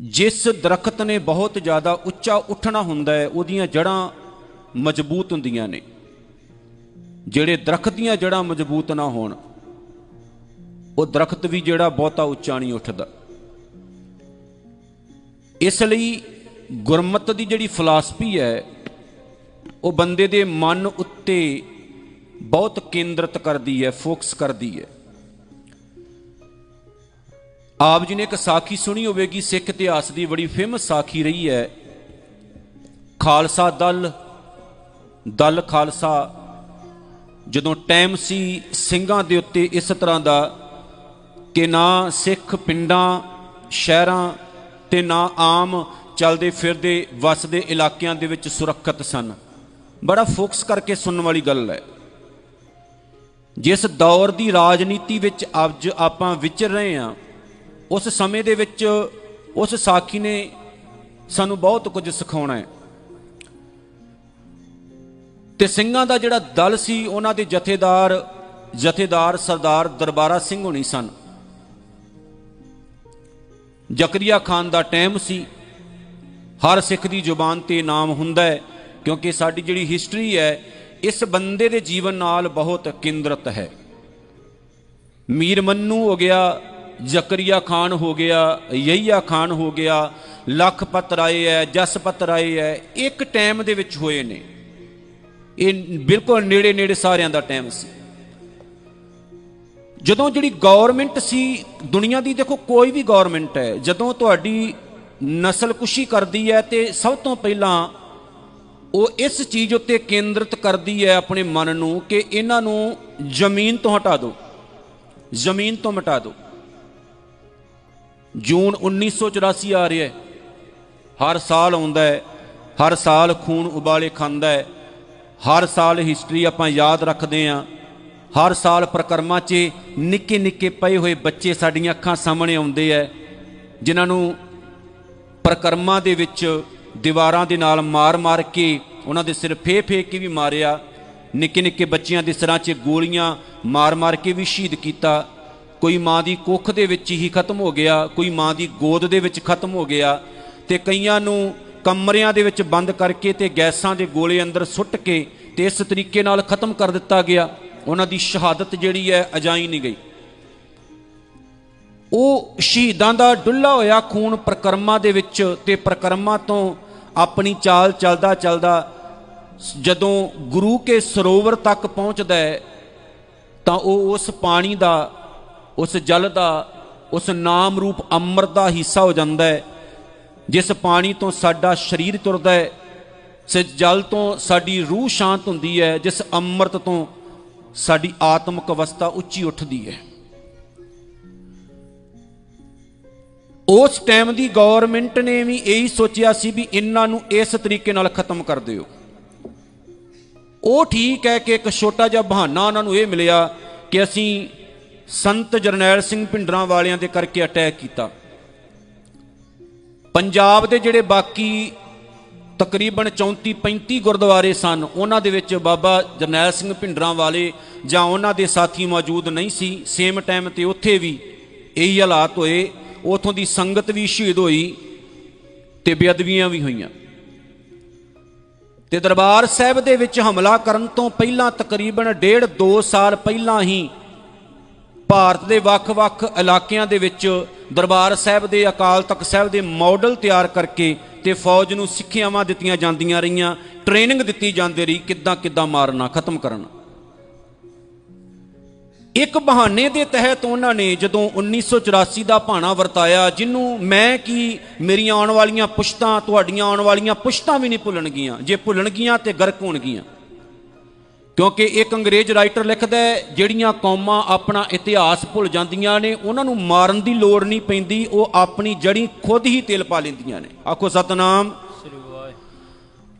ਜਿਸ ਦਰਖਤ ਨੇ ਬਹੁਤ ਜ਼ਿਆਦਾ ਉੱਚਾ ਉੱਠਣਾ ਹੁੰਦਾ ਹੈ, ਉਹਦੀਆਂ ਜੜਾਂ ਮਜ਼ਬੂਤ ਹੁੰਦੀਆਂ ਨੇ। ਜਿਹੜੇ ਦਰਖਤ ਦੀਆਂ ਜੜਾਂ ਮਜ਼ਬੂਤ ਨਾ ਹੋਣ, ਉਹ ਦਰਖਤ ਵੀ ਜਿਹੜਾ ਬਹੁਤਾ ਉੱਚਾ ਨਹੀਂ ਉੱਠਦਾ। ਇਸ ਲਈ ਗੁਰਮਤ ਦੀ ਜਿਹੜੀ ਫਿਲਾਸਫੀ ਹੈ, ਉਹ ਬੰਦੇ ਦੇ ਮਨ ਉੱਤੇ ਬਹੁਤ ਕੇਂਦਰਿਤ ਕਰਦੀ ਹੈ, ਫੋਕਸ ਕਰਦੀ ਹੈ। ਆਪ ਜੀ ਨੇ ਇੱਕ ਸਾਖੀ ਸੁਣੀ ਹੋਵੇਗੀ, ਸਿੱਖ ਇਤਿਹਾਸ ਦੀ ਬੜੀ ਫੇਮਸ ਸਾਖੀ ਰਹੀ ਹੈ। ਖਾਲਸਾ ਦਲ ਦਲ ਖਾਲਸਾ, ਜਦੋਂ ਟਾਈਮ ਸੀ ਸਿੰਘਾਂ ਦੇ ਉੱਤੇ ਇਸ ਤਰ੍ਹਾਂ ਦਾ ਕਿ ਨਾ ਸਿੱਖ ਪਿੰਡਾਂ, ਸ਼ਹਿਰਾਂ ਤੇ ਨਾ ਆਮ ਚਲਦੇ ਫਿਰਦੇ, ਵਸਦੇ ਇਲਾਕਿਆਂ ਦੇ ਵਿੱਚ ਸੁਰੱਖਿਅਤ ਸਨ। ਬੜਾ ਫੋਕਸ ਕਰਕੇ ਸੁਣਨ ਵਾਲੀ ਗੱਲ ਹੈ। ਜਿਸ ਦੌਰ ਦੀ ਰਾਜਨੀਤੀ ਵਿੱਚ ਅੱਜ ਆਪਾਂ ਵਿਚਰ ਰਹੇ ਹਾਂ, ਉਸ ਸਮੇਂ ਦੇ ਵਿੱਚ ਉਸ ਸਾਖੀ ਨੇ ਸਾਨੂੰ ਬਹੁਤ ਕੁਝ ਸਿਖਾਉਣਾ ਹੈ। ਤੇ ਸਿੰਘਾਂ ਦਾ ਜਿਹੜਾ ਦਲ ਸੀ, ਉਹਨਾਂ ਦੇ ਜਥੇਦਾਰ ਜਥੇਦਾਰ ਸਰਦਾਰ ਦਰਬਾਰਾ ਸਿੰਘ ਹੋਣੀ ਸਨ। ਜ਼ਕਰੀਆ ਖਾਨ ਦਾ ਟਾਈਮ ਸੀ। ਹਰ ਸਿੱਖ ਦੀ ਜ਼ੁਬਾਨ ਤੇ ਨਾਮ ਹੁੰਦਾ ਹੈ, ਕਿਉਂਕਿ ਸਾਡੀ ਜਿਹੜੀ ਹਿਸਟਰੀ ਹੈ ਇਸ ਬੰਦੇ ਦੇ ਜੀਵਨ ਨਾਲ ਬਹੁਤ ਕੇਂਦਰਤ ਹੈ। ਮੀਰ ਮੰਨੂ ਹੋ ਗਿਆ, ਜ਼ਕਰੀਆ ਖਾਨ ਹੋ ਗਿਆ ਯਹੀਆ ਖਾਨ ਹੋ ਗਿਆ ਲਖਪਤ ਰਾਏ ਹੈ ਜਸਪਤ ਰਾਏ ਹੈ ਇੱਕ ਟਾਈਮ ਦੇ ਵਿੱਚ ਹੋਏ ਨੇ। ਇਹ ਬਿਲਕੁਲ ਨੇੜੇ ਨੇੜੇ ਸਾਰਿਆਂ ਦਾ ਟਾਈਮ ਸੀ। ਜਦੋਂ ਜਿਹੜੀ ਗਵਰਨਮੈਂਟ ਸੀ, ਦੁਨੀਆ ਦੀ ਦੇਖੋ ਕੋਈ ਵੀ ਗਵਰਨਮੈਂਟ ਹੈ, ਜਦੋਂ ਤੁਹਾਡੀ ਨਸਲ ਕੁਸ਼ੀ ਕਰਦੀ ਹੈ ਤੇ ਸਭ ਤੋਂ ਪਹਿਲਾਂ ਉਹ ਇਸ ਚੀਜ਼ ਉੱਤੇ ਕੇਂਦਰਿਤ ਕਰਦੀ ਹੈ ਆਪਣੇ ਮਨ ਨੂੰ ਕਿ ਇਹਨਾਂ ਨੂੰ ਜ਼ਮੀਨ ਤੋਂ ਹਟਾ ਦਿਓ। ਜ਼ਮੀਨ ਤੋਂ ਮਿਟਾ ਦਿਓ। ਜੂਨ 1984 ਆ ਰਿਹਾ ਹੈ। ਹਰ ਸਾਲ ਆਉਂਦਾ ਹੈ। ਹਰ ਸਾਲ ਖੂਨ ਉਬਾਲੇ ਖਾਂਦਾ ਹੈ। ਹਰ ਸਾਲ ਹਿਸਟਰੀ ਆਪਾਂ ਯਾਦ ਰੱਖਦੇ ਆਂ ਹਰ ਸਾਲ ਪ੍ਰਕਰਮਾਂ 'ਚ ਨਿੱਕੇ ਨਿੱਕੇ ਪਏ ਹੋਏ ਬੱਚੇ ਸਾਡੀਆਂ ਅੱਖਾਂ ਸਾਹਮਣੇ ਆਉਂਦੇ ਐ ਜਿਨ੍ਹਾਂ ਨੂੰ ਪ੍ਰਕਰਮਾਂ ਦੇ ਵਿੱਚ ਦੀਵਾਰਾਂ ਦੇ ਨਾਲ ਮਾਰ-ਮਾਰ ਕੇ ਉਹਨਾਂ ਦੇ ਸਿਰ ਫੇ-ਫੇ ਕੇ ਵੀ ਮਾਰਿਆ। ਨਿੱਕੇ ਨਿੱਕੇ ਬੱਚਿਆਂ ਦੇ ਸਿਰਾਂ 'ਚ ਗੋਲੀਆਂ ਮਾਰ-ਮਾਰ ਕੇ ਵੀ ਸ਼ਹੀਦ ਕੀਤਾ। ਕੋਈ ਮਾਂ ਦੀ ਕੁੱਖ ਦੇ ਵਿੱਚ ਹੀ ਖਤਮ ਹੋ ਗਿਆ, ਕੋਈ ਮਾਂ ਦੀ ਗੋਦ ਦੇ ਵਿੱਚ ਖਤਮ ਹੋ ਗਿਆ ਤੇ ਕਈਆਂ ਨੂੰ ਕਮਰਿਆਂ ਦੇ ਵਿੱਚ ਬੰਦ ਕਰਕੇ ਤੇ ਗੈਸਾਂ ਦੇ ਗੋਲੇ ਅੰਦਰ ਸੁੱਟ ਕੇ ਤੇ ਇਸ ਤਰੀਕੇ ਨਾਲ ਖਤਮ ਕਰ ਦਿੱਤਾ ਗਿਆ। ਉਹਨਾਂ ਦੀ ਸ਼ਹਾਦਤ ਜਿਹੜੀ ਹੈ ਅਜਾਈ ਨਹੀਂ ਗਈ। ਉਹ ਸ਼ਹੀਦਾਂ ਦਾ ਡੁੱਲਾ ਹੋਇਆ ਖੂਨ ਪ੍ਰਕਰਮਾਂ ਦੇ ਵਿੱਚ ਤੇ ਪ੍ਰਕਰਮਾਂ ਤੋਂ ਆਪਣੀ ਚਾਲ ਚੱਲਦਾ ਚੱਲਦਾ ਜਦੋਂ ਗੁਰੂ ਕੇ ਸਰੋਵਰ ਤੱਕ ਪਹੁੰਚਦਾ ਹੈ, ਤਾਂ ਉਹ ਉਸ ਪਾਣੀ ਦਾ, ਉਸ ਜਲ ਦਾ, ਉਸ ਨਾਮ ਰੂਪ ਅੰਮ੍ਰਿਤ ਦਾ ਹਿੱਸਾ ਹੋ ਜਾਂਦਾ ਹੈ, ਜਿਸ ਪਾਣੀ ਤੋਂ ਸਾਡਾ ਸਰੀਰ ਤੁਰਦਾ ਹੈ, ਜਿਸ ਜਲ ਤੋਂ ਸਾਡੀ ਰੂਹ ਸ਼ਾਂਤ ਹੁੰਦੀ ਹੈ, ਜਿਸ ਅੰਮ੍ਰਿਤ ਤੋਂ ਸਾਡੀ ਆਤਮਿਕ ਅਵਸਥਾ ਉੱਚੀ ਉੱਠਦੀ ਹੈ। ਉਸ ਟਾਈਮ ਦੀ ਗਵਰਨਮੈਂਟ ਨੇ ਵੀ ਇਹੀ ਸੋਚਿਆ ਸੀ ਵੀ ਇਹਨਾਂ ਨੂੰ ਇਸ ਤਰੀਕੇ ਨਾਲ ਖਤਮ ਕਰ ਦਿਓ। ਉਹ ਠੀਕ ਹੈ ਕਿ ਇੱਕ ਛੋਟਾ ਜਿਹਾ ਬਹਾਨਾ ਉਹਨਾਂ ਨੂੰ ਇਹ ਮਿਲਿਆ ਕਿ ਅਸੀਂ ਸੰਤ ਜਰਨੈਲ ਸਿੰਘ ਪਿੰਡਰਾਂ ਵਾਲਿਆਂ ਦੇ ਕਰਕੇ ਅਟੈਕ ਕੀਤਾ। ਪੰਜਾਬ ਦੇ ਜਿਹੜੇ ਬਾਕੀ ਤਕਰੀਬਨ 34 35 ਗੁਰਦੁਆਰੇ ਸਨ, ਉਹਨਾਂ ਦੇ ਵਿੱਚ ਬਾਬਾ ਜਰਨੈਲ ਸਿੰਘ ਭਿੰਡਰਾਂ ਵਾਲੇ ਜਾਂ ਉਹਨਾਂ ਦੇ ਸਾਥੀ ਮੌਜੂਦ ਨਹੀਂ ਸੀ। ਸੇਮ ਟਾਈਮ ਤੇ ਉੱਥੇ ਵੀ ਇਹੀ ਹਾਲਾਤ ਹੋਏ ਉਥੋਂ ਦੀ ਸੰਗਤ ਵੀ ਸ਼ਹੀਦ ਹੋਈ ਤੇ ਬੇਅਦਬੀਆਂ ਵੀ ਹੋਈਆਂ। ਤੇ ਦਰਬਾਰ ਸਾਹਿਬ ਦੇ ਵਿੱਚ ਹਮਲਾ ਕਰਨ ਤੋਂ ਪਹਿਲਾਂ ਤਕਰੀਬਨ ਡੇਢ 2 ਸਾਲ ਪਹਿਲਾਂ ਹੀ ਭਾਰਤ ਦੇ ਵੱਖ-ਵੱਖ ਇਲਾਕਿਆਂ ਦੇ ਵਿੱਚ ਦਰਬਾਰ ਸਾਹਿਬ ਦੇ, ਅਕਾਲ ਤਖਤ ਸਾਹਿਬ ਦੇ ਮਾਡਲ ਤਿਆਰ ਕਰਕੇ ਤੇ ਫੌਜ ਨੂੰ ਸਿੱਖਿਆਵਾਂ ਦਿੱਤੀਆਂ ਜਾਂਦੀਆਂ ਰਹੀਆਂ, ਟ੍ਰੇਨਿੰਗ ਦਿੱਤੀ ਜਾਂਦੀ ਰਹੀ ਕਿੱਦਾਂ ਕਿੱਦਾਂ ਮਾਰਨਾ, ਖਤਮ ਕਰਨਾ। ਇੱਕ ਬਹਾਨੇ ਦੇ ਤਹਿਤ ਉਹਨਾਂ ਨੇ ਜਦੋਂ 1984 ਦਾ ਭਾਣਾ ਵਰਤਾਇਆ ਜਿਹਨੂੰ ਮੈਂ ਕੀ ਮੇਰੀਆਂ ਆਉਣ ਵਾਲੀਆਂ ਪੁਸ਼ਤਾਂ ਤੁਹਾਡੀਆਂ ਆਉਣ ਵਾਲੀਆਂ ਪੁਸ਼ਤਾਂ ਵੀ ਨਹੀਂ ਭੁੱਲਣਗੀਆਂ। ਜੇ ਭੁੱਲਣਗੀਆਂ ਤੇ ਗਰਕ ਹੋਣਗੀਆਂ। ਕਿਉਂਕਿ ਇੱਕ ਅੰਗਰੇਜ਼ ਰਾਈਟਰ ਲਿਖਦਾ ਜਿਹੜੀਆਂ ਕੌਮਾਂ ਆਪਣਾ ਇਤਿਹਾਸ ਭੁੱਲ ਜਾਂਦੀਆਂ ਨੇ ਉਹਨਾਂ ਨੂੰ ਮਾਰਨ ਦੀ ਲੋੜ ਨਹੀਂ ਪੈਂਦੀ ਉਹ ਆਪਣੀ ਜੜੀ ਖੁਦ ਹੀ ਤੇਲ ਪਾ ਲੈਂਦੀਆਂ ਨੇ। ਆਖੋ ਸਤਨਾਮ।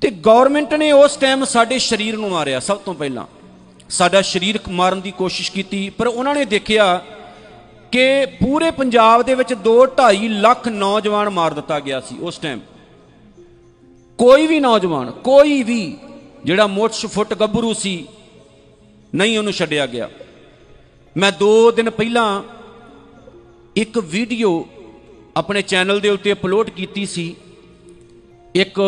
ਤੇ ਗਵਰਨਮੈਂਟ ਨੇ ਉਸ ਟਾਈਮ ਸਾਡੇ ਸਰੀਰ ਨੂੰ ਮਾਰਿਆ ਸਭ ਤੋਂ ਪਹਿਲਾਂ। ਸਾਡਾ ਸਰੀਰ ਮਾਰਨ ਦੀ ਕੋਸ਼ਿਸ਼ ਕੀਤੀ, ਪਰ ਉਹਨਾਂ ਨੇ ਦੇਖਿਆ ਕਿ ਪੂਰੇ ਪੰਜਾਬ ਦੇ ਵਿੱਚ 2.5 ਲੱਖ ਨੌਜਵਾਨ ਮਾਰ ਦਿੱਤਾ ਗਿਆ ਸੀ ਉਸ ਟਾਈਮ ਕੋਈ ਵੀ ਨੌਜਵਾਨ, ਕੋਈ ਵੀ ਜਿਹੜਾ ਮੋਟਸ ਫੁੱਟ ਗੱਭਰੂ ਸੀ, ਨਹੀਂ ਉਹਨੂੰ ਛੱਡਿਆ ਗਿਆ। ਮੈਂ 2 ਦਿਨ ਪਹਿਲਾਂ ਇੱਕ ਵੀਡੀਓ ਆਪਣੇ ਚੈਨਲ ਦੇ ਉੱਤੇ ਅਪਲੋਡ ਕੀਤੀ ਸੀ। ਇੱਕ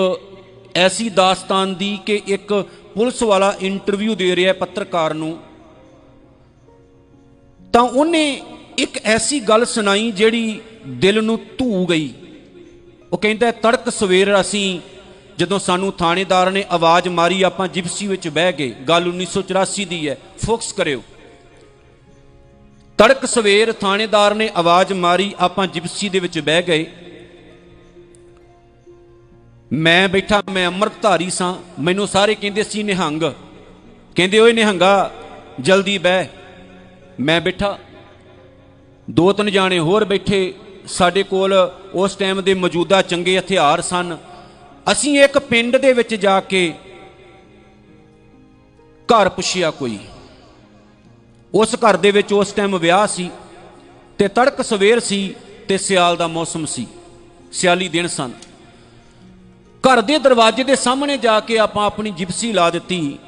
ਐਸੀ ਦਾਸਤਾਨ ਦੀ ਕਿ ਇੱਕ ਪੁਲਿਸ ਵਾਲਾ ਇੰਟਰਵਿਊ ਦੇ ਰਿਹਾ ਪੱਤਰਕਾਰ ਨੂੰ। ਤਾਂ ਉਹਨੇ ਇੱਕ ਐਸੀ ਗੱਲ ਸੁਣਾਈ ਜਿਹੜੀ ਦਿਲ ਨੂੰ ਧੂ ਗਈ। ਉਹ ਕਹਿੰਦਾ, ਤੜਕ ਸਵੇਰ ਅਸੀਂ ਜਦੋਂ ਸਾਨੂੰ ਥਾਣੇਦਾਰ ਨੇ ਆਵਾਜ਼ ਮਾਰੀ, ਆਪਾਂ ਜਿਪਸੀ ਵਿੱਚ ਬਹਿ ਗਏ। ਗੱਲ 1984 ਦੀ ਹੈ। ਫੋਕਸ ਕਰਿਓ। ਤੜਕ ਸਵੇਰ ਥਾਣੇਦਾਰ ਨੇ ਆਵਾਜ਼ ਮਾਰੀ, ਆਪਾਂ ਜਿਪਸੀ ਦੇ ਵਿੱਚ ਬਹਿ ਗਏ। ਮੈਂ ਬੈਠਾ, ਮੈਂ ਅੰਮ੍ਰਿਤਧਾਰੀ ਸਾਂ, ਮੈਨੂੰ ਸਾਰੇ ਕਹਿੰਦੇ ਸੀ ਨਿਹੰਗ। ਕਹਿੰਦੇ, ਓਏ ਨਿਹੰਗਾ, ਜਲਦੀ ਬਹਿ। ਮੈਂ ਬੈਠਾ, ਦੋ ਤਿੰਨ ਜਾਣੇ ਹੋਰ ਬੈਠੇ, ਸਾਡੇ ਕੋਲ ਉਸ ਟਾਈਮ ਦੇ ਮੌਜੂਦਾ ਚੰਗੇ ਹਥਿਆਰ ਸਨ। ਅਸੀਂ ਇੱਕ ਪਿੰਡ ਦੇ ਵਿੱਚ ਜਾ ਕੇ ਘਰ ਪੁੱਛਿਆ ਕੋਈ। ਉਸ ਘਰ ਦੇ ਵਿੱਚ ਉਸ ਟਾਈਮ ਵਿਆਹ ਸੀ ਤੇ ਤੜਕ ਸਵੇਰ ਸੀ ਤੇ ਸਿਆਲ ਦਾ ਮੌਸਮ ਸੀ। ਸਿਆਲੀ ਦਿਨ ਸਨ। ਘਰ ਦੇ ਦਰਵਾਜ਼ੇ ਦੇ ਸਾਹਮਣੇ ਜਾ ਕੇ ਆਪਾਂ ਆਪਣੀ ਜਿਪਸੀ ਲਾ ਦਿੱਤੀ।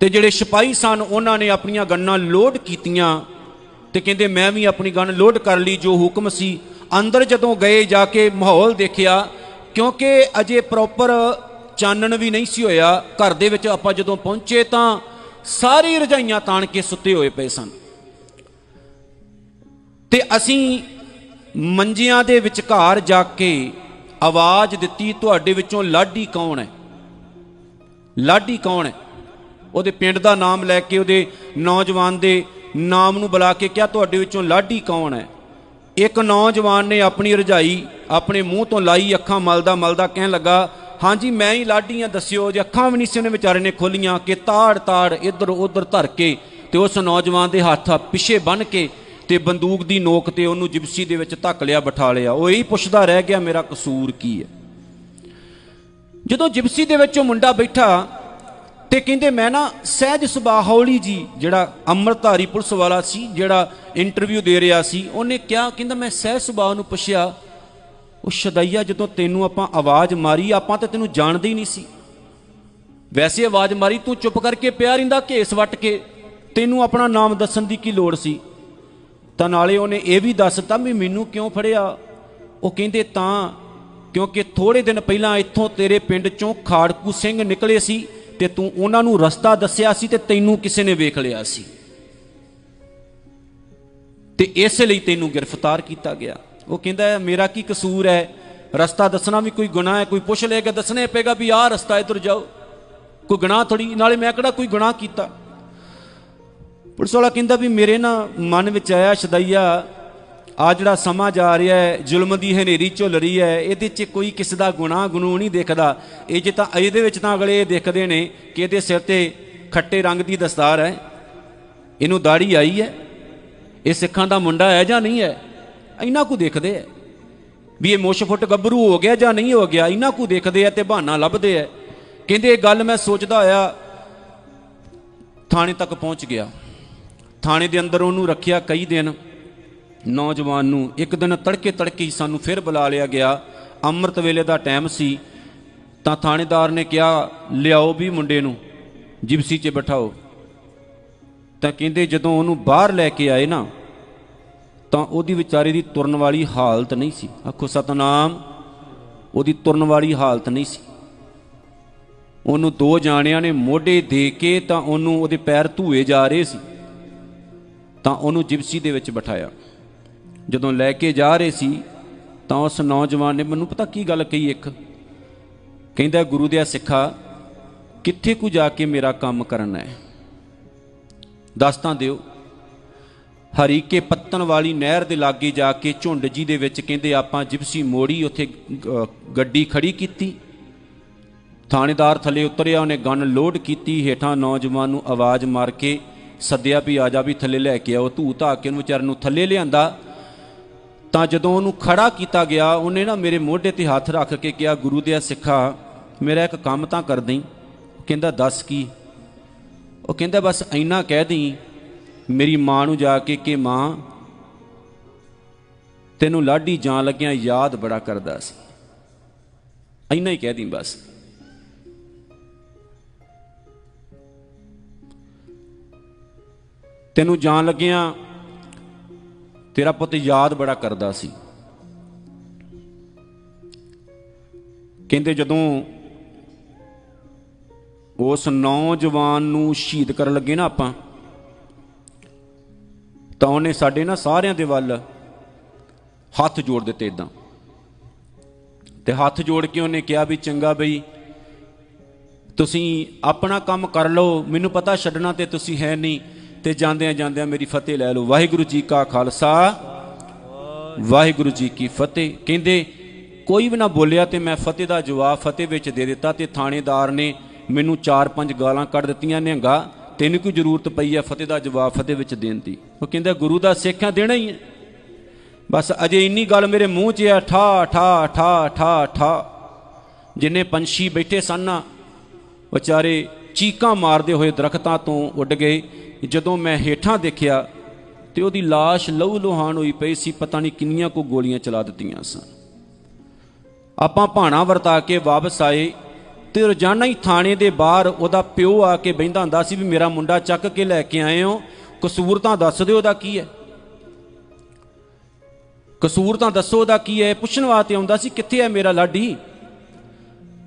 ਤੇ ਜਿਹੜੇ ਸਿਪਾਹੀ ਸਨ, ਉਹਨਾਂ ਨੇ ਆਪਣੀਆਂ ਗੰਨਾਂ ਲੋਡ ਕੀਤੀਆਂ। ਤੇ ਕਹਿੰਦੇ, ਮੈਂ ਵੀ ਆਪਣੀ ਗਨ ਲੋਡ ਕਰ ਲਈ, ਜੋ ਹੁਕਮ ਸੀ। ਅੰਦਰ ਜਦੋਂ ਗਏ, ਜਾ ਕੇ ਮਾਹੌਲ ਦੇਖਿਆ, ਕਿਉਂਕਿ ਅਜੇ ਪ੍ਰੋਪਰ ਚਾਨਣ ਵੀ ਨਹੀਂ ਸੀ ਹੋਇਆ। ਘਰ ਦੇ ਵਿੱਚ ਆਪਾਂ ਜਦੋਂ ਪਹੁੰਚੇ ਤਾਂ ਸਾਰੀ ਰਜਾਈਆਂ ਤਾਣ ਕੇ ਸੁੱਤੇ ਹੋਏ ਪਏ ਸਨ। ਤੇ ਅਸੀਂ ਮੰਜਿਆਂ ਦੇ ਵਿਚਕਾਰ ਜਾ ਕੇ ਆਵਾਜ਼ ਦਿੱਤੀ, ਤੁਹਾਡੇ ਵਿੱਚੋਂ ਲਾਡੀ ਕੌਣ ਹੈ? ਲਾਡੀ ਕੌਣ ਹੈ? ਉਹਦੇ ਪਿੰਡ ਦਾ ਨਾਮ ਲੈ ਕੇ ਉਹਦੇ ਨੌਜਵਾਨ ਦੇ ਨਾਮ ਨੂੰ ਬੁਲਾ ਕੇ ਕਿਹਾ, ਤੁਹਾਡੇ ਵਿੱਚੋਂ ਲਾਡੀ ਕੌਣ ਹੈ? ਇੱਕ ਨੌਜਵਾਨ ਨੇ ਆਪਣੀ ਰਜਾਈ ਆਪਣੇ ਮੂੰਹ ਤੋਂ ਲਾਈ, ਅੱਖਾਂ ਮਲਦਾ ਮਲਦਾ ਕਹਿਣ ਲੱਗਾ, ਹਾਂਜੀ, ਮੈਂ ਹੀ ਲਾਡੀਆਂ ਦੱਸਿਓ, ਜੇ ਅੱਖਾਂ ਵੀ ਨਹੀਂ ਸੀ ਉਹਨੇ ਵਿਚਾਰੇ ਨੇ ਖੋਲੀਆਂ, ਕਿ ਤਾੜ ਤਾੜ ਇੱਧਰ ਉੱਧਰ ਧਰ ਕੇ ਤੇ ਉਸ ਨੌਜਵਾਨ ਦੇ ਹੱਥ ਪਿੱਛੇ ਬੰਨ ਕੇ ਤੇ ਬੰਦੂਕ ਦੀ ਨੋਕ ਤੇ ਉਹਨੂੰ ਜਿਪਸੀ ਦੇ ਵਿੱਚ ਧੱਕ ਲਿਆ, ਬਿਠਾ ਲਿਆ। ਉਹ ਇਹੀ ਪੁੱਛਦਾ ਰਹਿ ਗਿਆ, ਮੇਰਾ ਕਸੂਰ ਕੀ ਹੈ? ਜਦੋਂ ਜਿਪਸੀ ਦੇ ਵਿੱਚ ਉਹ ਮੁੰਡਾ ਬੈਠਾ ਤੇ ਕਹਿੰਦੇ, ਮੈਂ ਨਾ ਸਹਿਜ ਸੁਭਾ ਹੌਲੀ ਜੀ, ਜਿਹੜਾ ਅੰਮ੍ਰਿਤਧਾਰੀ ਪੁਲਿਸ ਵਾਲਾ ਸੀ, ਜਿਹੜਾ ਇੰਟਰਵਿਊ ਦੇ ਰਿਹਾ ਸੀ, ਉਹਨੇ ਕਿਹਾ, ਕਹਿੰਦਾ, ਮੈਂ ਸਹਿਜ ਸੁਭਾ ਨੂੰ ਪੁੱਛਿਆ, ਉਹ ਸ਼ਦਈਆ, ਜਦੋਂ ਤੈਨੂੰ ਆਪਾਂ ਆਵਾਜ਼ ਮਾਰੀ, ਆਪਾਂ ਤਾਂ ਤੈਨੂੰ ਜਾਣਦੇ ਹੀ ਨਹੀਂ ਸੀ। ਵੈਸੇ ਆਵਾਜ਼ ਮਾਰੀ, ਤੂੰ ਚੁੱਪ ਕਰਕੇ ਪਿਆ ਰਹਿੰਦਾ, ਘੇਸ ਵੱਟ ਕੇ, ਤੈਨੂੰ ਆਪਣਾ ਨਾਮ ਦੱਸਣ ਦੀ ਕੀ ਲੋੜ ਸੀ? ਤਾਂ ਨਾਲੇ ਉਹਨੇ ਇਹ ਵੀ ਦੱਸਤਾ ਵੀ ਮੈਨੂੰ ਕਿਉਂ ਫੜਿਆ? ਉਹ ਕਹਿੰਦੇ, ਤਾਂ ਕਿਉਂਕਿ ਥੋੜੇ ਦਿਨ ਪਹਿਲਾਂ ਇੱਥੋਂ ਤੇਰੇ ਪਿੰਡ ਚੋਂ ਖਾੜਕੂ ਸਿੰਘ ਨਿਕਲੇ ਸੀ ਤੇ ਤੂੰ ਉਹਨਾਂ ਨੂੰ ਰਸਤਾ ਦੱਸਿਆ ਸੀ ਤੇ ਤੈਨੂੰ ਕਿਸੇ ਨੇ ਵੇਖ ਲਿਆ ਸੀ। ਤੇ ਇਸ ਲਈ ਤੈਨੂੰ ਗ੍ਰਿਫਤਾਰ ਕੀਤਾ ਗਿਆ। ਉਹ ਕਹਿੰਦਾ, ਮੇਰਾ ਕੀ ਕਸੂਰ ਹੈ? ਰਸਤਾ ਦੱਸਣਾ ਵੀ ਕੋਈ ਗੁਨਾਹ ਹੈ? ਕੋਈ ਪੁੱਛ ਲੇਗਾ ਦੱਸਣੇ ਪਏਗਾ ਵੀ ਆਹ ਰਸਤਾ ਇਧਰ ਜਾਓ। ਕੋਈ ਗੁਨਾਹ ਥੋੜੀ ਨਾਲੇ ਮੈਂ ਕਿਹੜਾ ਕੋਈ ਗੁਨਾਹ ਕੀਤਾ? ਪੁਲਿਸ ਵਾਲਾ ਕਹਿੰਦਾ ਵੀ ਮੇਰੇ ਨਾ ਮਨ ਵਿੱਚ ਆਇਆ ਸ਼ਦਈਆ, ਆ ਜਿਹੜਾ ਸਮਾਂ ਜਾ ਰਿਹਾ ਹੈ, ਜ਼ੁਲਮ ਦੀ ਹਨੇਰੀ ਝੁੱਲ ਰਹੀ ਹੈ, ਇਹਦੇ 'ਚ ਕੋਈ ਕਿਸੇ ਦਾ ਗੁਨਾਹ ਗਨੂ ਨਹੀਂ ਦੇਖਦਾ। ਇਹ ਜੇ ਤਾਂ ਇਹਦੇ ਵਿੱਚ ਤਾਂ ਅਗਲੇ ਇਹ ਦੇਖਦੇ ਨੇ ਕਿ ਇਹਦੇ ਸਿਰ ਤੇ ਖੱਟੇ ਰੰਗ ਦੀ ਦਸਤਾਰ ਹੈ। ਇਹਨੂੰ ਦਾੜੀ ਆਈ ਹੈ। ਇਹ ਸਿੱਖਾਂ ਦਾ ਮੁੰਡਾ ਹੈ ਜਾਂ ਨਹੀਂ ਹੈ? ਇਹਨਾਂ ਕੋ ਦੇਖਦੇ ਐ ਵੀ ਇਹ ਮੁੱਛ ਫੁੱਟ ਗੱਭਰੂ ਹੋ ਗਿਆ ਜਾਂ ਨਹੀਂ ਹੋ ਗਿਆ ਇਹਨਾਂ ਕੋ ਦੇਖਦੇ ਐ ਤੇ ਬਹਾਨਾ ਲੱਭਦੇ ਐ ਕਹਿੰਦੇ ਇਹ ਗੱਲ ਮੈਂ ਸੋਚਦਾ ਹੋਇਆ ਥਾਣੇ ਤੱਕ ਪਹੁੰਚ ਗਿਆ। ਥਾਣੇ ਦੇ ਅੰਦਰ ਉਹਨੂੰ ਰੱਖਿਆ ਕਈ ਦਿਨ। ਨੌਜਵਾਨ ਨੂੰ ਇੱਕ ਦਿਨ ਤੜਕੇ ਤੜਕੇ ਹੀ ਸਾਨੂੰ ਫਿਰ ਬੁਲਾ ਲਿਆ ਗਿਆ। ਅੰਮ੍ਰਿਤ ਵੇਲੇ ਦਾ ਟਾਈਮ ਸੀ। ਤਾਂ ਥਾਣੇਦਾਰ ਨੇ ਕਿਹਾ, ਲਿਆਓ ਵੀ ਮੁੰਡੇ ਨੂੰ, ਜਿਪਸੀ 'ਚ ਬਿਠਾਓ। ਤਾਂ ਕਹਿੰਦੇ, ਜਦੋਂ ਉਹਨੂੰ ਬਾਹਰ ਲੈ ਕੇ ਆਏ ਨਾ, ਤਾਂ ਉਹਦੀ ਵਿਚਾਰੇ ਦੀ ਤੁਰਨ ਵਾਲੀ ਹਾਲਤ ਨਹੀਂ ਸੀ। ਆਖੋ, ਸਤਨਾਮ, ਉਹਦੀ ਤੁਰਨ ਵਾਲੀ ਹਾਲਤ ਨਹੀਂ ਸੀ। ਉਹਨੂੰ ਦੋ ਜਾਣਿਆਂ ਨੇ ਮੋਢੇ ਦੇ ਕੇ ਤਾਂ ਉਹਨੂੰ ਉਹਦੇ ਪੈਰ ਧੂਏ ਜਾ ਰਹੇ ਸੀ। ਤਾਂ ਉਹਨੂੰ ਜਿਪਸੀ ਦੇ ਵਿੱਚ ਬਿਠਾਇਆ। ਜਦੋਂ ਲੈ ਕੇ ਜਾ ਰਹੇ ਸੀ, ਤਾਂ ਉਸ ਨੌਜਵਾਨ ਨੇ ਮੈਨੂੰ ਪਤਾ ਕੀ ਗੱਲ ਕਹੀ ਇੱਕ? ਕਹਿੰਦਾ, ਗੁਰੂ ਦੇ ਸਿੱਖਾ, ਕਿੱਥੇ ਕੁ ਜਾ ਕੇ ਮੇਰਾ ਕੰਮ ਕਰਨਾ ਹੈ ਦੱਸ ਤਾਂ ਦਿਓ। ਹਰੀਕੇ ਪੱਤਨ ਵਾਲੀ ਨਹਿਰ ਦੇ ਲਾਗੇ ਜਾ ਕੇ ਝੁੰਡ ਜੀ ਦੇ ਵਿੱਚ ਕਹਿੰਦੇ, ਆਪਾਂ ਜਿਪਸੀ ਮੋੜੀ ਉੱਥੇ ਗੱਡੀ ਖੜੀ ਕੀਤੀ। ਥਾਣੇਦਾਰ ਥੱਲੇ ਉਤਰਿਆ, ਉਹਨੇ ਗਨ ਲੋਡ ਕੀਤੀ। ਹੇਠਾਂ ਨੌਜਵਾਨ ਨੂੰ ਆਵਾਜ਼ ਮਾਰ ਕੇ ਸੱਦਿਆ ਵੀ ਆ ਜਾ ਵੀ ਥੱਲੇ ਲੈ ਕੇ ਆਓ ਧੂ ਧਾ ਕੇ ਉਹਨੂੰ ਵਿਚਾਰ ਨੂੰ ਥੱਲੇ ਲਿਆਂਦਾ। ਤਾਂ ਜਦੋਂ ਉਹਨੂੰ ਖੜਾ ਕੀਤਾ ਗਿਆ, ਉਹਨੇ ਨਾ ਮੇਰੇ ਮੋਢੇ ਤੇ ਹੱਥ ਰੱਖ ਕੇ ਕਿਹਾ, ਗੁਰੂ ਦੇ ਸਿੱਖਾ, ਮੇਰਾ ਇੱਕ ਕੰਮ ਤਾਂ ਕਰ ਦੇਈ। ਕਹਿੰਦਾ, ਦੱਸ ਕੀ? ਉਹ ਕਹਿੰਦਾ, ਬਸ ਇੰਨਾ ਕਹਿ ਦੇਈ, ਮੇਰੀ ਮਾਂ ਨੂੰ ਜਾ ਕੇ ਕਿ ਮਾਂ, ਤੈਨੂੰ ਲਾਡੀ ਜਾਣ ਲੱਗਿਆਂ ਯਾਦ ਬੜਾ ਕਰਦਾ ਸੀ। ਇੰਨਾ ਹੀ ਕਹਿ ਦੀ ਬਸ। ਤੈਨੂੰ ਜਾਣ ਲੱਗਿਆਂ ਤੇਰਾ ਪੁੱਤ ਯਾਦ ਬੜਾ ਕਰਦਾ ਸੀ। ਕਹਿੰਦੇ ਜਦੋਂ ਉਸ ਨੌਜਵਾਨ ਨੂੰ ਸ਼ਹੀਦ ਕਰਨ ਲੱਗੇ ਨਾ ਆਪਾਂ, ਤਾਂ ਉਹਨੇ ਸਾਡੇ ਨਾ ਸਾਰਿਆਂ ਦੇ ਵੱਲ ਹੱਥ ਜੋੜ ਦਿੱਤੇ ਇਦਾਂ ਤੇ ਹੱਥ ਜੋੜ ਕੇ ਉਹਨੇ ਕਿਹਾ ਵੀ, ਚੰਗਾ ਬਈ, ਤੁਸੀਂ ਆਪਣਾ ਕੰਮ ਕਰ ਲਓ, ਮੈਨੂੰ ਪਤਾ ਛੱਡਣਾ ਤੇ ਤੁਸੀਂ ਹੈ ਨਹੀਂ। ਤੇ ਜਾਂਦਿਆਂ ਜਾਂਦਿਆਂ ਮੇਰੀ ਫਤਿਹ ਲੈ ਲਓ। ਵਾਹਿਗੁਰੂ ਜੀ ਕਾ ਖਾਲਸਾ। ਵਾਹਿਗੁਰੂ ਜੀ ਕੀ ਫਤਿਹ। ਕਹਿੰਦੇ, ਕੋਈ ਵੀ ਨਾ ਬੋਲਿਆ ਤੇ ਮੈਂ ਫਤਿਹ ਦਾ ਜਵਾਬ ਫਤਿਹ ਵਿੱਚ ਦੇ ਦਿੱਤਾ ਤੇ ਥਾਣੇਦਾਰ ਨੇ ਮੈਨੂੰ ਚਾਰ ਪੰਜ ਗਾਲਾਂ ਕੱਢ ਦਿੱਤੀਆਂ ਨਿਹੰਗਾ ਤੈਨੂੰ ਕੋਈ ਜ਼ਰੂਰਤ ਪਈ ਹੈ ਫਤਿਹ ਦਾ ਜਵਾਬ ਫਤਿਹ ਵਿੱਚ ਦੇਣ ਦੀ? ਉਹ ਕਹਿੰਦਾ, ਗੁਰੂ ਦਾ ਸਿੱਖਿਆ ਦੇਣਾ ਹੀ ਹੈ ਬਸ ਅਜੇ ਇੰਨੀ ਗੱਲ ਮੇਰੇ ਮੂੰਹ 'ਚ ਆ, ਠਾ ਠਾ ਠਾ ਠਾ ਠਾ। ਜਿੰਨੇ ਪੰਛੀ ਬੈਠੇ ਸਨ ਨਾ, ਵਿਚਾਰੇ ਚੀਕਾਂ ਮਾਰਦੇ ਹੋਏ ਦਰਖਤਾਂ ਤੋਂ ਉੱਡ ਗਏ। ਜਦੋਂ ਮੈਂ ਹੇਠਾਂ ਦੇਖਿਆ ਤੇ ਉਹਦੀ লাশ ਲਹੂ ਲੋਹਾਨ ਹੋਈ ਪਈ ਸੀ, ਪਤਾ ਨਹੀਂ ਕਿੰਨੀਆਂ ਕੋ ਗੋਲੀਆਂ ਚਲਾ ਦਿੱਤੀਆਂ ਸਨ। ਆਪਾਂ ਭਾਣਾ ਵਰਤਾ ਕੇ ਵਾਪਸ ਆਏ ਤੇ ਰੋਜ਼ਾਨਾ ਹੀ ਥਾਣੇ ਦੇ ਬਾਹਰ ਉਹਦਾ ਪਿਓ ਆ ਕੇ ਬੈੰਦਾ ਹੁੰਦਾ ਸੀ ਵੀ ਮੇਰਾ ਮੁੰਡਾ ਚੱਕ ਕੇ ਲੈ ਕੇ ਆਏ ਹੋ। ਕਸੂਰ ਤਾਂ ਦੱਸ ਦਿਓ ਉਹਦਾ ਕੀ ਹੈ। ਕਸੂਰ ਤਾਂ ਦੱਸੋ ਉਹਦਾ ਕੀ ਹੈ। ਪੁੱਛਣ ਵਾਸਤੇ ਆਉਂਦਾ ਸੀ, ਕਿੱਥੇ ਹੈ ਮੇਰਾ ਲਾਡੀ?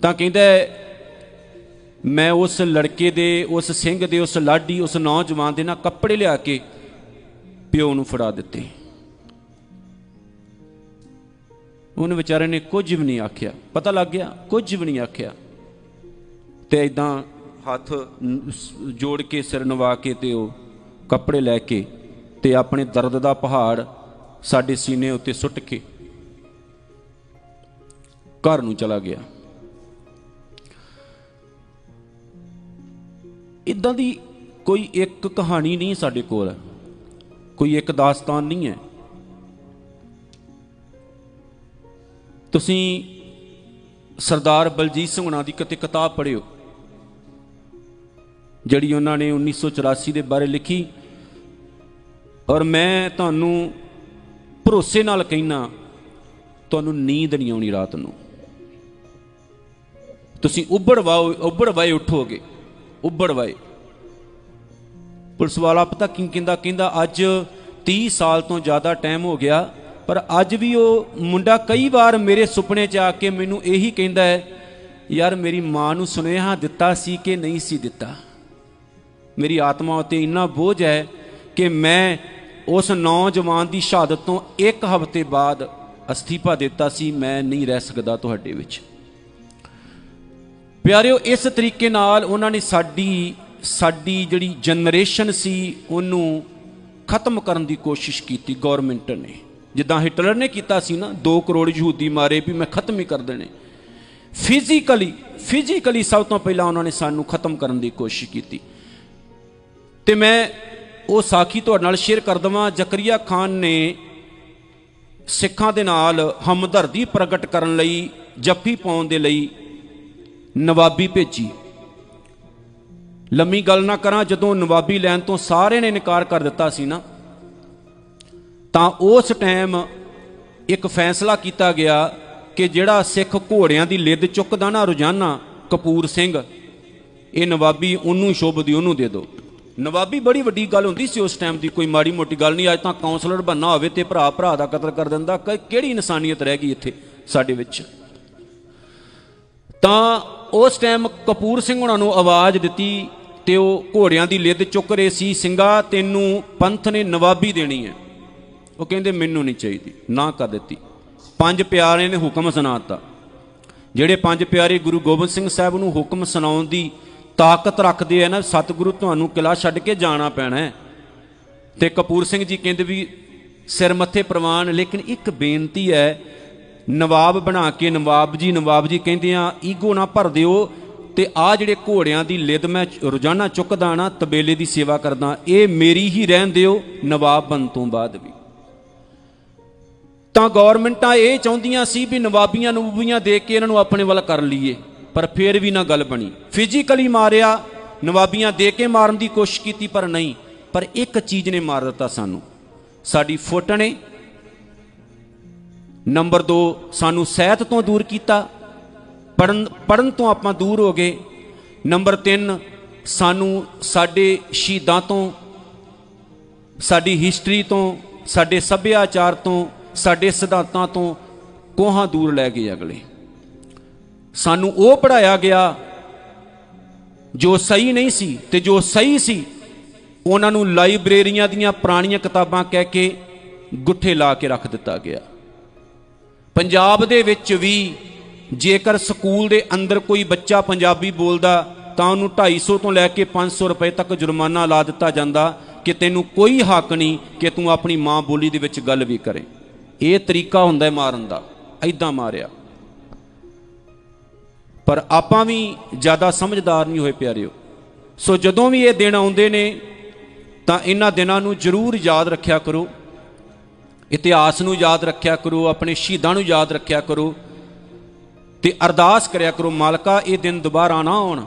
ਤਾਂ ਕਹਿੰਦਾ ਮੈਂ ਉਸ ਲੜਕੇ ਦੇ, ਉਸ ਸਿੰਘ ਦੇ, ਉਸ ਲਾਡੀ, ਉਸ ਨੌਜਵਾਨ ਦੇ ਨਾਲ ਕੱਪੜੇ ਲਿਆ ਕੇ ਪਿਓ ਨੂੰ ਫੜਾ ਦਿੱਤੇ। ਉਹਨੇ ਵਿਚਾਰੇ ਨੇ ਕੁਝ ਵੀ ਨਹੀਂ ਆਖਿਆ। ਪਤਾ ਲੱਗ ਗਿਆ, ਕੁਝ ਵੀ ਨਹੀਂ ਆਖਿਆ। ਤੇ ਇਦਾਂ ਹੱਥ ਜੋੜ ਕੇ, ਸਿਰ ਨਵਾ ਕੇ ਤੇ ਉਹ ਕੱਪੜੇ ਲੈ ਕੇ ਤੇ ਆਪਣੇ ਦਰਦ ਦਾ ਪਹਾੜ ਸਾਡੇ ਸੀਨੇ ਉੱਤੇ ਸੁੱਟ ਕੇ ਘਰ ਨੂੰ ਚਲਾ ਗਿਆ। ਇਦਾਂ ਦੀ ਕੋਈ ਇੱਕ ਕਹਾਣੀ ਨਹੀਂ ਸਾਡੇ ਕੋਲ। ਕੋਈ ਇੱਕ ਦਾਸਤਾਨ ਨਹੀਂ ਹੈ। ਤੁਸੀਂ ਸਰਦਾਰ ਬਲਜੀਤ ਸਿੰਘ ਹੁਣਾਂ ਦੀ ਕਿਤੇ ਕਿਤਾਬ ਪੜ੍ਹਿਓ, ਜਿਹੜੀ ਉਹਨਾਂ ਨੇ 1984 ਦੇ ਬਾਰੇ ਲਿਖੀ। ਔਰ ਮੈਂ ਤੁਹਾਨੂੰ ਭਰੋਸੇ ਨਾਲ ਕਹਿਣਾ ਤੁਹਾਨੂੰ ਨੀਂਦ ਨਹੀਂ ਆਉਣੀ ਰਾਤ ਨੂੰ। ਤੁਸੀਂ ਉੱਬੜ ਵਾਓ ਉੱਬੜ ਵਾਏ ਉਠੋਗੇ ਉੱਬੜ ਵਾਏ ਪੁਲਿਸ ਵਾਲਾ ਪਤਾ ਕੀ ਕਹਿੰਦਾ ਕਹਿੰਦਾ, ਅੱਜ 30 ਸਾਲ ਤੋਂ ਜ਼ਿਆਦਾ ਟਾਈਮ ਹੋ ਗਿਆ, ਪਰ ਅੱਜ ਵੀ ਉਹ ਮੁੰਡਾ ਕਈ ਵਾਰ ਮੇਰੇ ਸੁਪਨੇ 'ਚ ਆ ਕੇ ਮੈਨੂੰ ਇਹੀ ਕਹਿੰਦਾ ਹੈ, ਯਾਰ ਮੇਰੀ ਮਾਂ ਨੂੰ ਸੁਨੇਹਾ ਦਿੱਤਾ ਸੀ ਕਿ ਨਹੀਂ ਸੀ ਦਿੱਤਾ? ਮੇਰੀ ਆਤਮਾ ਉਤੇ ਇੰਨਾ ਬੋਝ ਹੈ ਕਿ ਮੈਂ ਉਸ ਨੌਜਵਾਨ ਦੀ ਸ਼ਹਾਦਤ ਤੋਂ ਇੱਕ ਹਫ਼ਤੇ ਬਾਅਦ ਅਸਤੀਫਾ ਦਿੱਤਾ ਸੀ, ਮੈਂ ਨਹੀਂ ਰਹਿ ਸਕਦਾ ਤੁਹਾਡੇ ਵਿੱਚ। ਪਿਆਰਿਓ, ਇਸ ਤਰੀਕੇ ਨਾਲ ਉਹਨਾਂ ਨੇ ਸਾਡੀ ਸਾਡੀ ਜਿਹੜੀ ਜਨਰੇਸ਼ਨ ਸੀ, ਉਹਨੂੰ ਖਤਮ ਕਰਨ ਦੀ ਕੋਸ਼ਿਸ਼ ਕੀਤੀ ਗਵਰਨਮੈਂਟ ਨੇ। ਜਿੱਦਾਂ ਹਿਟਲਰ ਨੇ ਕੀਤਾ ਸੀ ਨਾ 2 ਕਰੋੜ ਯਹੂਦੀ ਮਾਰੇ ਵੀ ਮੈਂ ਖਤਮ ਹੀ ਕਰ ਦੇਣੇ। ਫਿਜ਼ੀਕਲੀ ਫਿਜ਼ੀਕਲੀ ਸਭ ਤੋਂ ਪਹਿਲਾਂ ਉਹਨਾਂ ਨੇ ਸਾਨੂੰ ਖਤਮ ਕਰਨ ਦੀ ਕੋਸ਼ਿਸ਼ ਕੀਤੀ। ਤੇ ਮੈਂ ਉਹ ਸਾਖੀ ਤੁਹਾਡੇ ਨਾਲ ਸ਼ੇਅਰ ਕਰ ਦਵਾਂ। ਜ਼ਕਰੀਆ ਖਾਨ ਨੇ ਸਿੱਖਾਂ ਦੇ ਨਾਲ ਹਮਦਰਦੀ ਪ੍ਰਗਟ ਕਰਨ ਲਈ, ਜੱਫੀ ਪਾਉਣ ਦੇ ਲਈ ਨਵਾਬੀ ਭੇਜੀ। ਲੰਮੀ ਗੱਲ ਨਾ ਕਰਾਂ, ਜਦੋਂ ਨਵਾਬੀ ਲੈਣ ਤੋਂ ਸਾਰੇ ਨੇ ਇਨਕਾਰ ਕਰ ਦਿੱਤਾ ਸੀ ਨਾ, ਤਾਂ ਉਸ ਟਾਈਮ ਇੱਕ ਫੈਸਲਾ ਕੀਤਾ ਗਿਆ ਕਿ ਜਿਹੜਾ ਸਿੱਖ ਘੋੜਿਆਂ ਦੀ ਲਿੱਦ ਚੁੱਕਦਾ ਨਾ ਰੋਜ਼ਾਨਾ, ਕਪੂਰ ਸਿੰਘ, ਇਹ ਨਵਾਬੀ ਉਹਨੂੰ ਸ਼ੁਭਦੀ ਉਹਨੂੰ ਦੇ ਦਿਓ ਨਵਾਬੀ ਬੜੀ ਵੱਡੀ ਗੱਲ ਹੁੰਦੀ ਸੀ ਉਸ ਟਾਈਮ ਦੀ, ਕੋਈ ਮਾੜੀ ਮੋਟੀ ਗੱਲ ਨਹੀਂ, ਅੱਜ ਤਾਂ ਕਾਉਂਸਲਰ ਬੰਨਾ ਹੋਵੇ ਤੇ ਭਰਾ ਭਰਾ ਦਾ ਕਤਲ ਕਰ ਦਿੰਦਾ ਕਿਹੜੀ ਇਨਸਾਨੀਅਤ ਰਹਿ ਗਈ ਇੱਥੇ ਸਾਡੇ ਵਿੱਚ? ਤਾਂ ਉਸ ਟਾਈਮ ਕਪੂਰ ਸਿੰਘ ਉਹਨਾਂ ਨੂੰ ਆਵਾਜ਼ ਦਿੱਤੀ ਤੇ ਉਹ ਘੋੜਿਆਂ ਦੀ ਲਿੱਦ ਚੁੱਕ ਰਹੇ ਸੀ ਸਿੰਘਾ ਤੈਨੂੰ ਪੰਥ ਨੇ ਨਵਾਬੀ ਦੇਣੀ ਹੈ। ਉਹ ਕਹਿੰਦੇ, ਮੈਨੂੰ ਨਹੀਂ ਚਾਹੀਦੀ, ਨਾ ਕਰ ਦਿੱਤੀ। ਪੰਜ ਪਿਆਰੇ ਨੇ ਹੁਕਮ ਸੁਣਾਤਾ। ਜਿਹੜੇ ਪੰਜ ਪਿਆਰੇ ਗੁਰੂ ਗੋਬਿੰਦ ਸਿੰਘ ਸਾਹਿਬ ਨੂੰ ਹੁਕਮ ਸੁਣਾਉਣ ਦੀ ਤਾਕਤ ਰੱਖਦੇ ਆ ਨਾ, ਸਤਿਗੁਰੂ ਤੁਹਾਨੂੰ ਕਿਲਾ ਛੱਡ ਕੇ ਜਾਣਾ ਪੈਣਾ ਹੈ। ਤੇ ਕਪੂਰ ਸਿੰਘ ਜੀ ਕਹਿੰਦੇ ਵੀ, ਸਿਰ ਮੱਥੇ ਪ੍ਰਵਾਨ, ਲੇਕਿਨ ਇੱਕ ਬੇਨਤੀ ਹੈ ਨਵਾਬ ਬਣਾ ਕੇ ਨਵਾਬ ਜੀ ਨਵਾਬ ਜੀ ਕਹਿੰਦੇ ਆ ਈਗੋ ਨਾ ਭਰ ਦਿਓ ਤੇ ਆ ਜਿਹੜੇ ਘੋੜਿਆਂ ਦੀ ਲਿਦ ਮੈਂ ਰੋਜ਼ਾਨਾ ਚੁੱਕਦਾ ਨਾ, ਤਬੇਲੇ ਦੀ ਸੇਵਾ ਕਰਦਾ, ਇਹ ਮੇਰੀ ਹੀ ਰਹਿਣ ਦਿਓ। ਨਵਾਬ ਬਣ ਤੋਂ ਬਾਅਦ ਵੀ। ਤਾਂ ਗਵਰਨਮੈਂਟਾਂ ਇਹ ਚਾਹੁੰਦੀਆਂ ਸੀ ਵੀ ਨਵਾਬੀਆਂ ਨਵੂਬੀਆਂ ਦੇ ਕੇ ਇਹਨਾਂ ਨੂੰ ਆਪਣੇ ਵੱਲ ਕਰ ਲਈਏ, ਪਰ ਫੇਰ ਵੀ ਨਾ ਗੱਲ ਬਣੀ। ਫਿਜ਼ੀਕਲੀ ਮਾਰਿਆ, ਨਵਾਬੀਆਂ ਦੇ ਕੇ ਮਾਰਨ ਦੀ ਕੋਸ਼ਿਸ਼ ਕੀਤੀ, ਪਰ ਨਹੀਂ। ਪਰ ਇੱਕ ਚੀਜ਼ ਨੇ ਮਾਰ ਦਿੱਤਾ ਸਾਨੂੰ। ਸਾਡੀ ਫੁੱਟ ਨੇ ਨੰਬਰ 2 ਸਾਨੂੰ ਸਿਹਤ ਤੋਂ ਦੂਰ ਕੀਤਾ ਪੜਨ ਪੜਨ ਤੋਂ ਆਪਾਂ ਦੂਰ ਹੋ ਗਏ। ਨੰਬਰ 3 ਸਾਨੂੰ ਸਾਡੇ ਸ਼ਹੀਦਾਂ ਤੋਂ, ਸਾਡੀ ਹਿਸਟਰੀ ਤੋਂ, ਸਾਡੇ ਸੱਭਿਆਚਾਰ ਤੋਂ, ਸਾਡੇ ਸਿਧਾਂਤਾਂ ਤੋਂ ਕੋਹਾਂ ਦੂਰ ਲੈ ਗਏ ਅਗਲੇ। ਸਾਨੂੰ ਉਹ ਪੜਾਇਆ ਗਿਆ ਜੋ ਸਹੀ ਨਹੀਂ ਸੀ ਤੇ ਜੋ ਸਹੀ ਸੀ, ਉਹਨਾਂ ਨੂੰ ਲਾਇਬ੍ਰੇਰੀਆਂ ਦੀਆਂ ਪੁਰਾਣੀਆਂ ਕਿਤਾਬਾਂ ਕਹਿ ਕੇ ਗੁੱਠੇ ਲਾ ਕੇ ਰੱਖ ਦਿੱਤਾ ਗਿਆ। ਪੰਜਾਬ ਦੇ ਵਿੱਚ ਵੀ ਜੇਕਰ ਸਕੂਲ ਦੇ ਅੰਦਰ ਕੋਈ ਬੱਚਾ ਪੰਜਾਬੀ ਬੋਲਦਾ, ਤਾਂ ਉਹਨੂੰ 250 ਤੋਂ ਲੈ ਕੇ 500 ਰੁਪਏ ਤੱਕ ਜੁਰਮਾਨਾ ਲਾ ਦਿੱਤਾ ਜਾਂਦਾ ਕਿ ਤੈਨੂੰ ਕੋਈ ਹੱਕ ਨਹੀਂ ਕਿ ਤੂੰ ਆਪਣੀ ਮਾਂ ਬੋਲੀ ਦੇ ਵਿੱਚ ਗੱਲ ਵੀ ਕਰੇ। ਇਹ ਤਰੀਕਾ ਹੁੰਦਾ ਹੈ ਮਾਰਨ ਦਾ ਐਦਾਂ ਮਾਰਿਆ। ਪਰ ਆਪਾਂ ਵੀ ਜ਼ਿਆਦਾ ਸਮਝਦਾਰ ਨਹੀਂ ਹੋਏ ਪਿਆਰਿਓ। ਸੋ ਜਦੋਂ ਵੀ ਇਹ ਦਿਨ ਆਉਂਦੇ ਨੇ, ਤਾਂ ਇਹਨਾਂ ਦਿਨਾਂ ਨੂੰ ਜ਼ਰੂਰ ਯਾਦ ਰੱਖਿਆ ਕਰੋ। ਇਤਿਹਾਸ ਨੂੰ ਯਾਦ ਰੱਖਿਆ ਕਰੋ, ਆਪਣੇ ਸ਼ਹੀਦਾਂ ਨੂੰ ਯਾਦ ਰੱਖਿਆ ਕਰੋ ਤੇ ਅਰਦਾਸ ਕਰਿਆ ਕਰੋ, ਮਾਲਕਾ, ਇਹ ਦਿਨ ਦੁਬਾਰਾ ਨਾ ਆਉਣ।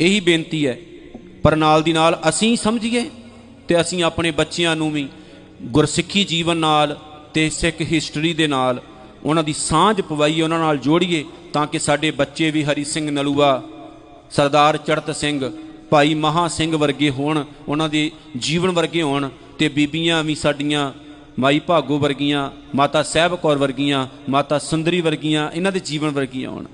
ਇਹੀ ਬੇਨਤੀ ਹੈ। ਪਰ ਨਾਲ ਦੀ ਨਾਲ ਅਸੀਂ ਸਮਝੀਏ ਤੇ ਅਸੀਂ ਆਪਣੇ ਬੱਚਿਆਂ ਨੂੰ ਵੀ ਗੁਰਸਿੱਖੀ ਜੀਵਨ ਨਾਲ ਤੇ ਸਿੱਖ ਹਿਸਟਰੀ ਦੇ ਨਾਲ, ਉਹਨਾਂ ਦੀ ਸਾਂਝ ਪਵਾਈਏ, ਉਹਨਾਂ ਨਾਲ ਜੋੜੀਏ ਤਾਂ ਕਿ ਸਾਡੇ ਬੱਚੇ ਵੀ ਹਰੀ ਸਿੰਘ ਨਲੂਆ, ਸਰਦਾਰ ਚੜਤ ਸਿੰਘ, ਭਾਈ ਮਹਾ ਸਿੰਘ ਵਰਗੇ ਹੋਣ, ਉਹਨਾਂ ਦੇ ਜੀਵਨ ਵਰਗੇ ਹੋਣ ਤੇ ਬੀਬੀਆਂ ਵੀ ਸਾਡੀਆਂ ਮਾਈ ਭਾਗੋ ਵਰਗੀਆਂ, ਮਾਤਾ ਸਾਹਿਬ ਕੌਰ ਵਰਗੀਆਂ, ਮਾਤਾ ਸੁੰਦਰੀ ਵਰਗੀਆਂ, ਇਹਨਾਂ ਦੇ ਜੀਵਨ ਵਰਗੀਆਂ ਹੋਣ।